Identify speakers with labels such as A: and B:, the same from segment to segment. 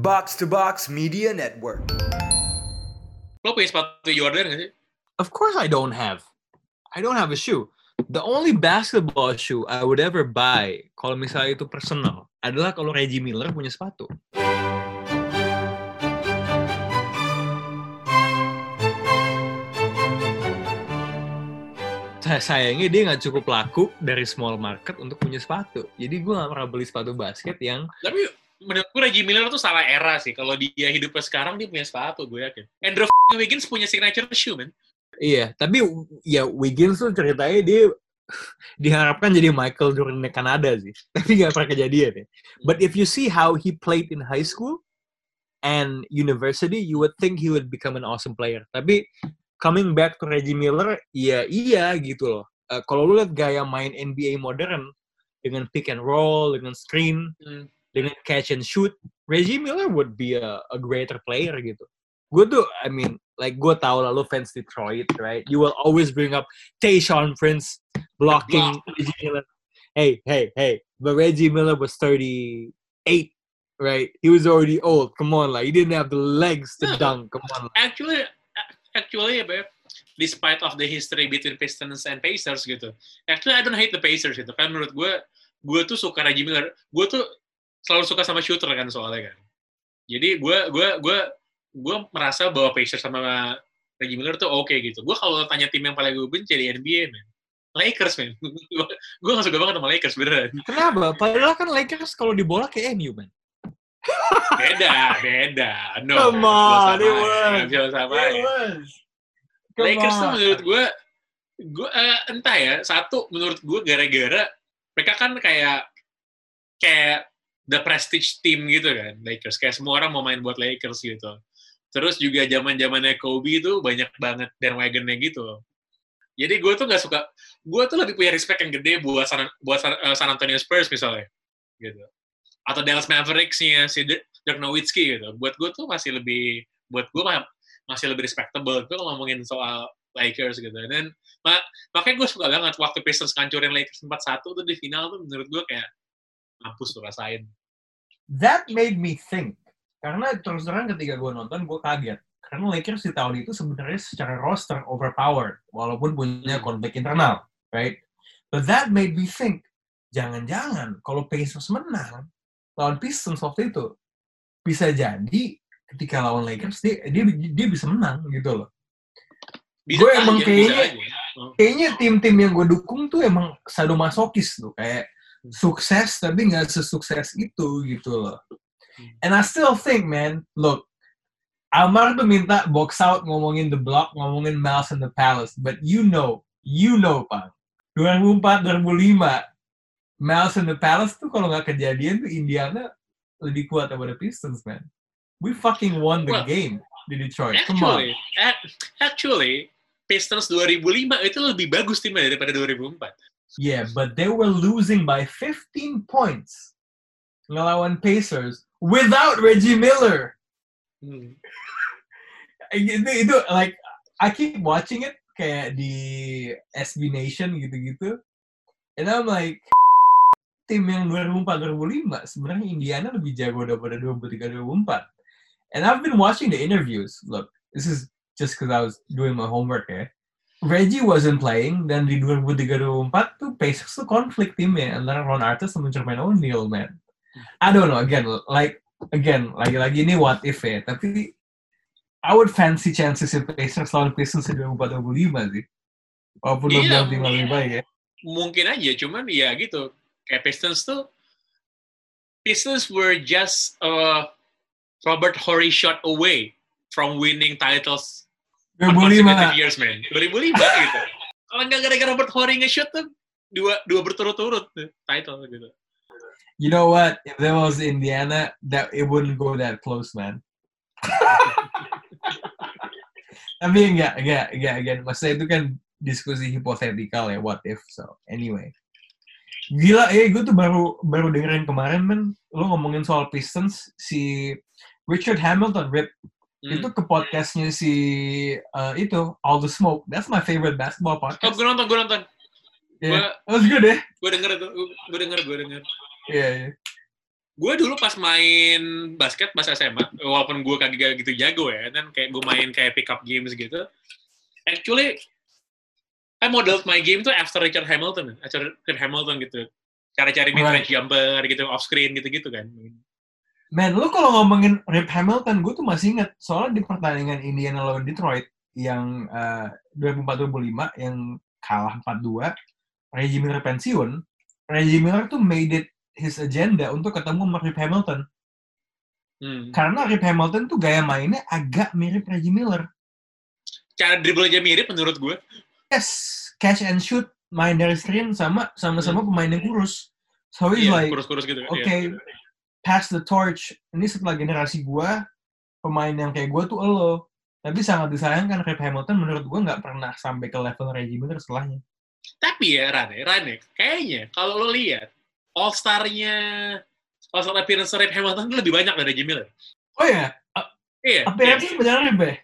A: Box to Box Media Network.
B: Lo punya sepatu Jordan gak sih?
C: Of course I don't have. I don't have a shoe. The only basketball shoe I would ever buy kalau misalnya itu personal adalah kalau Reggie Miller punya sepatu. Saya- Sayangnya dia nggak cukup laku dari small market untuk punya sepatu. Jadi gue nggak pernah beli sepatu basket yang
B: Tapi menurut gue Reggie Miller tuh salah era sih. Kalau dia hidupnya sekarang, dia punya sepatu, gue yakin. Andrew Wiggins punya signature shoe, man.
C: Iya, tapi ya Wiggins tuh ceritanya dia diharapkan jadi Michael Jordan Kanada sih. Tapi nggak pernah kejadian ya. But if you see how he played in high school and university, you would think he would become an awesome player. Tapi coming back to Reggie Miller, ya iya gitu loh. Eh, kalau lu lihat gaya main NBA modern dengan pick and roll, dengan screen,
B: Hmm.
C: Dengan catch and shoot, Reggie Miller would be a, a greater player gitu. Gue tuh, I mean, like gue tau lah lu fans Detroit, right? You will always bring up Tayshaun Prince blocking Reggie Miller. Hey, hey, hey, but Reggie Miller was 38, right? He was already old. Come on, like he didn't have the legs to
B: No.
C: dunk. Come on.
B: Actually, actually, apa ya, despite of the history between Pistons and Pacers gitu. Actually, I don't hate the Pacers gitu. Kan menurut gue, gue tuh suka Reggie Miller. Gue tuh selalu suka sama shooter kan soalnya kan. Jadi gue gue gue gue merasa bahwa Pacers sama Reggie Miller tuh oke gitu. Gue kalau tanya tim yang paling gue benci di NBA, man. Lakers, man. gue gak suka banget sama Lakers, beneran.
C: Kenapa? Padahal kan Lakers kalau di bola kayak MU, man.
B: Beda, beda. No,
C: Come on, it was. Come
B: Lakers tuh menurut gue, gue eh, entah ya, satu menurut gue gara-gara mereka kan kayak kayak the prestige team gitu kan, Lakers. Kayak semua orang mau main buat Lakers gitu. Terus juga zaman zamannya Kobe itu banyak banget bandwagonnya gitu. Jadi gue tuh nggak suka, gue tuh lebih punya respect yang gede buat San, buat San, eh, Antonio Spurs misalnya, gitu. Atau Dallas Mavericks-nya si Dirk Nowitzki gitu. Buat gue tuh masih lebih, buat gue masih lebih respectable. Gue ngomongin soal Lakers gitu. Dan ma- makanya gue suka banget waktu Pacers ngancurin Lakers 4-1 tuh di final tuh menurut gue kayak mampus tuh rasain.
C: That made me think. Karena terus terang ketika gue nonton, gue kaget. Karena Lakers di tahun itu sebenarnya secara roster overpowered, walaupun punya
B: Hmm.
C: konflik internal, right? But that made me think, jangan-jangan kalau Pacers menang lawan Pistons waktu itu, bisa jadi ketika lawan Lakers dia dia, dia bisa menang gitu loh.
B: Bisa
C: Gue emang kayaknya-. Kayaknya tim-tim yang gue dukung tuh emang sadomasokis tuh, kayak sukses tapi nggak sesukses itu gitu loh. And I still think, man, look, Amar tuh minta box out ngomongin The Block, ngomongin Mouse and the Palace, but you know, you know, Pak. 2004, 2005, Mouse and the Palace tuh kalau nggak kejadian tuh Indiana lebih kuat daripada Pistons, man. We fucking won the
B: Well,
C: game di Detroit. Come on.
B: Actually, ac- actually, Pistons 2005 itu lebih bagus timnya daripada 2004.
C: Yeah, but they were losing by 15 points ngelawan Pacers without Reggie Miller.
B: Hmm.
C: Itu like I keep watching it kayak di SB Nation gitu-gitu. And I'm like tim yang 2004 2005 sebenarnya Indiana lebih jago daripada 2003 2004. And I've been watching the interviews. Look, this is just because I was doing my homework ya. Reggie wasn't playing dan di 2003 2004 tuh Pacers tuh konflik timnya antara Ron Artest sama Jermaine O'Neal, man. I don't know, again, like again, lagi-lagi ini what if ya, tapi I would fancy chances if Pacers lawan Pistons di 2004 2005 sih. Walaupun tim
B: mungkin.
C: lebih baik ya.
B: Mungkin aja, cuman ya gitu. Kayak Pistons tuh, Pistons were just a Robert Horry shot away from winning titles
C: 2005.
B: consecutive years, man. 2005 gitu. Kalau nggak gara-gara Robert Horry nge-shoot tuh, dua, dua berturut-turut tuh, title gitu.
C: You know what? If that was Indiana, that it wouldn't go that close, man. Tapi enggak, enggak, enggak, enggak. Maksudnya itu kan diskusi hipotetikal ya, what if. So, anyway. Gila, eh gue tuh baru baru dengerin kemarin, men. Lo ngomongin soal Pistons, si Richard Hamilton, Rip,
B: Hmm.
C: itu ke podcastnya si uh, itu, All the Smoke. That's my favorite basketball
B: Oh,
C: podcast.
B: gue nonton, gue nonton.
C: Yeah. That was good, eh?
B: Gue denger itu, gue denger, gue denger.
C: Iya, iya.
B: gue dulu pas main basket pas SMA, walaupun gue kagak gitu jago ya, dan kayak gue main kayak pick up games gitu. Actually, I modeled my game tuh after Richard Hamilton, after Richard Hamilton gitu. Cara cari mid range jumper gitu, off screen gitu-gitu kan.
C: Man, lu kalau ngomongin Rip Hamilton, gue tuh masih inget. Soalnya di pertandingan Indiana lawan Detroit, yang uh, 2004-2005, yang kalah 4-2, Reggie Miller pensiun, Reggie Miller tuh made it his agenda untuk ketemu sama Rip Hamilton.
B: Hmm.
C: Karena Rip Hamilton tuh gaya mainnya agak mirip Reggie Miller.
B: Cara dribble aja mirip menurut gue.
C: Yes, catch and shoot, main dari screen sama sama-sama pemain yang kurus. So he's
B: Iya,
C: like,
B: kurus-kurus gitu.
C: oke,
B: Iya.
C: Pass the torch. Ini setelah generasi gua, pemain yang kayak gua tuh elo. Tapi sangat disayangkan Rip Hamilton menurut gua nggak pernah sampai ke level Reggie Miller setelahnya.
B: Tapi ya, Rane, Rane, kayaknya kalau lo lihat, All-Star-nya, All-Star appearance Rip Hamilton lebih banyak dari Reggie Miller.
C: Oh ya,
B: Iya,
C: apa
B: iya,
C: yang sih beneran Rip ya?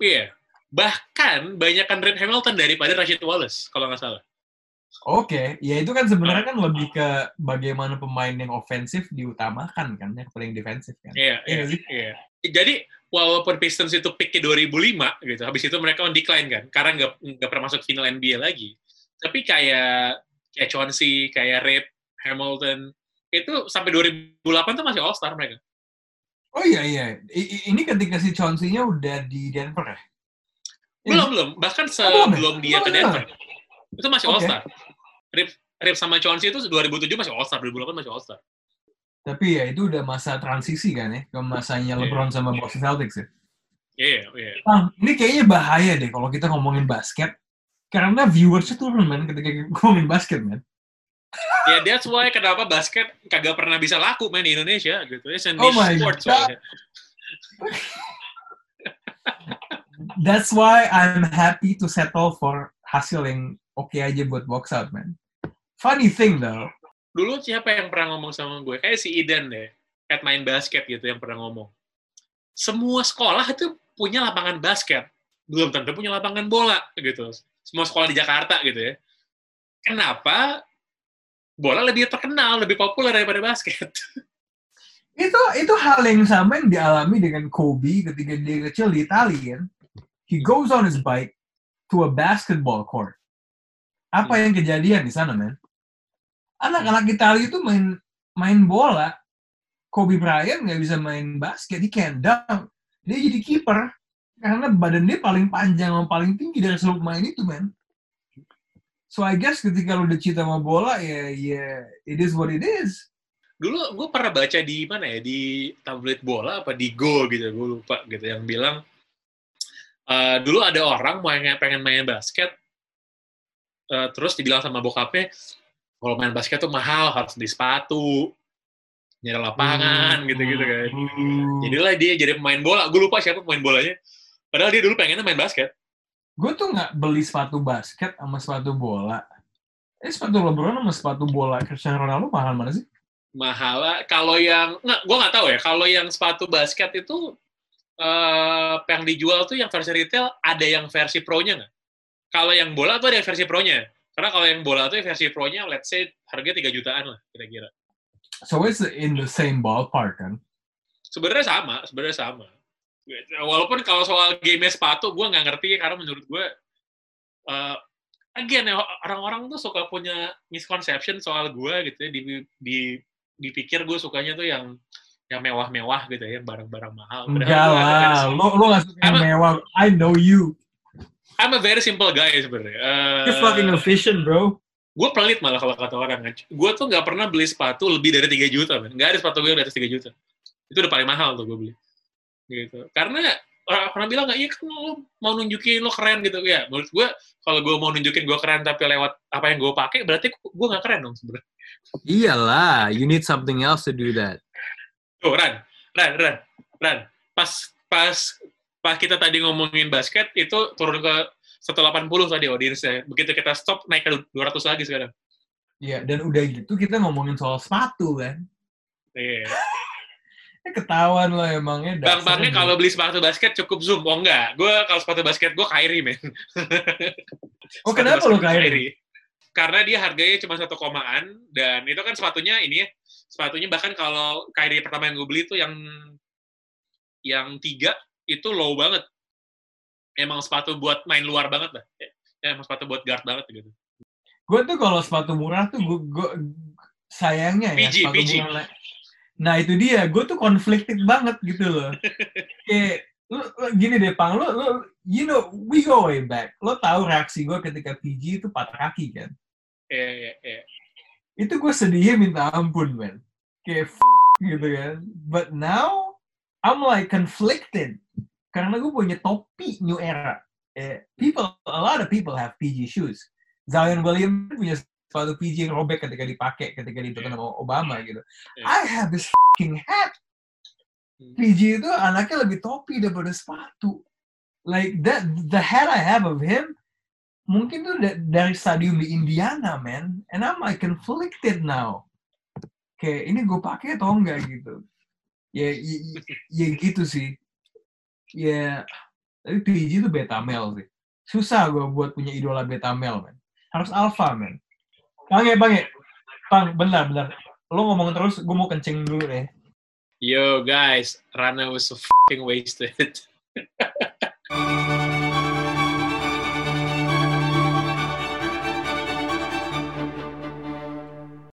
B: iya. Bahkan banyakkan Rip Hamilton daripada Rashid Wallace, kalau nggak salah.
C: Oke, ya itu kan sebenarnya kan lebih ke bagaimana pemain yang ofensif diutamakan kan, yang paling defensif kan.
B: Iya,
C: Iya
B: iya,
C: sih.
B: iya. Jadi, walaupun Pistons itu pick 2005, gitu, habis itu mereka on decline kan, karena nggak nggak pernah masuk final NBA lagi. Tapi kayak kayak Chauncey, kayak Rip, Hamilton, itu sampai 2008 tuh masih All-Star mereka.
C: Oh iya iya, I- ini ketika si Chauncey-nya udah di Denver ya? Iya
B: Belum, belum. Bahkan
C: Oh, ya?
B: sebelum dia
C: Oh,
B: ke. Denver. Itu masih
C: Oke.
B: All-Star. Rip, Rip sama Chauncey itu 2007 masih All-Star, 2008 masih All-Star.
C: Tapi ya itu udah masa transisi kan ya, ke masanya
B: Iya.
C: LeBron sama Boston Celtics ya.
B: Iya, iya.
C: Ah, ini kayaknya bahaya deh kalau kita ngomongin basket. Karena viewersnya turun, man, ketika ngomongin basket, man.
B: Ya, that's why kenapa basket kagak pernah bisa laku main di Indonesia gitu. It's a
C: Oh my
B: sport
C: God. That's why I'm happy to settle for hasil yang oke aja buat box out, man. Funny thing though,
B: Dulu siapa yang pernah ngomong sama gue? Kayak si Idan deh. At main basket gitu yang pernah ngomong. Semua sekolah itu punya lapangan basket. Belum tentu punya lapangan bola gitu. Semua sekolah di Jakarta gitu ya. Kenapa bola lebih terkenal, lebih populer daripada basket?
C: itu itu hal yang sama yang dialami dengan Kobe ketika dia kecil di Italia kan. He goes on his bike to a basketball court. Apa yang kejadian di sana, man? Anak-anak Italia itu main main bola. Kobe Bryant nggak bisa main basket, he can't dunk. Dia jadi kiper karena badan dia paling panjang sama paling tinggi dari seluruh pemain itu, man. So I guess ketika lu udah cinta sama bola, ya, ya, it is what it is.
B: dulu gue pernah baca di mana ya di tablet bola apa di Go gitu gue lupa gitu yang bilang eh, dulu ada orang mau pengen main basket eh, terus dibilang sama bokapnya kalau main basket tuh mahal harus di sepatu nyari lapangan gitu-gitu kan.
C: Hmm.
B: jadilah dia jadi pemain bola. Gue lupa siapa pemain bolanya. Padahal dia dulu pengennya main basket.
C: Gue tuh nggak beli sepatu basket sama sepatu bola. Eh sepatu LeBron sama sepatu bola Cristiano Ronaldo mahal mana sih?
B: mahal. Kalau yang nggak gue nggak tahu ya. Kalau yang sepatu basket itu eh yang dijual tuh yang versi retail ada yang versi pro-nya nggak kalau yang bola tuh ada versi pro-nya. Karena kalau yang bola tuh versi pro-nya let's say harga 3 jutaan lah kira-kira.
C: So it's in the same ballpark kan?
B: sebenarnya sama sebenarnya sama. Walaupun kalau soal game sepatu gue nggak ngerti karena menurut gue eh again ya orang-orang tuh suka punya misconception soal gue gitu ya. Di, di dipikir gue sukanya tuh yang yang mewah-mewah gitu ya barang-barang mahal. Padahal
C: Enggak lah, lo lo nggak suka yang mewah. I know you.
B: I'm a very simple guy sebenarnya. Eh,
C: You're fucking efficient, bro.
B: gue pelit malah kalau kata orang kan. Gue tuh nggak pernah beli sepatu lebih dari 3 juta man. nggak ada sepatu gue yang di atas 3 juta. Itu udah paling mahal tuh gue beli. Gitu. Karena orang orang bilang nggak iya kan lo mau nunjukin lo keren gitu. Ya menurut gue kalau gue mau nunjukin gue keren tapi lewat apa yang gue pakai berarti gue nggak keren dong sebenarnya.
D: Iyalah, you need something else to do that.
B: tuh Ran. Ran Ran. Ran. Pas pas pas kita tadi ngomongin basket itu turun ke 180 tadi audiensnya begitu kita stop naik ke 200 lagi sekarang
C: Iya, dan udah gitu kita ngomongin soal sepatu kan.
B: Iya.
C: Ya, ketahuan lo emangnya.
B: Bang Bangnya kalau beli sepatu basket cukup zoom. Oh enggak, gue kalau sepatu basket gue Kyrie men.
C: Oh kenapa lo
B: basket
C: Kyrie?
B: karena dia harganya cuma satu komaan dan itu kan sepatunya ini ya sepatunya bahkan kalau Kyrie pertama yang gue beli itu yang yang tiga itu low banget emang sepatu buat main luar banget lah ya, emang sepatu buat guard banget gitu
C: Gue tuh kalau sepatu murah tuh gue, gue sayangnya ya
B: PG,
C: sepatu
B: PG.
C: murah. Nah itu dia, gue tuh conflicted banget gitu loh. Kayak lu, lu gini deh pang, lu, lu you know we go way back. Lo tahu reaksi gue ketika PG itu patah kaki kan?
B: ya ya ya
C: Itu gue sedihnya minta ampun man. Kayak f gitu kan. But now I'm like conflicted karena gue punya topi new era. Eh, people, a lot of people have PG shoes. Zion Williams punya sepatu PG yang robek ketika dipakai ketika ditukar sama Obama gitu.
B: Yeah.
C: I have this fucking hat.
B: Hmm.
C: PG itu anaknya lebih topi daripada sepatu. Like that, the hat I have of him mungkin tuh da- dari stadium di Indiana, man. And I'm like conflicted now. Kayak ini gue pakai atau enggak gitu. Ya, ya, ya gitu sih. Ya, tapi PG itu beta male sih. Susah gue buat punya idola beta male, man. Harus alpha, man. Bang ya, bang ya. Bang, bentar, bentar. Lo ngomong terus, gue mau kencing dulu deh.
B: yo guys Rana was so fucking wasted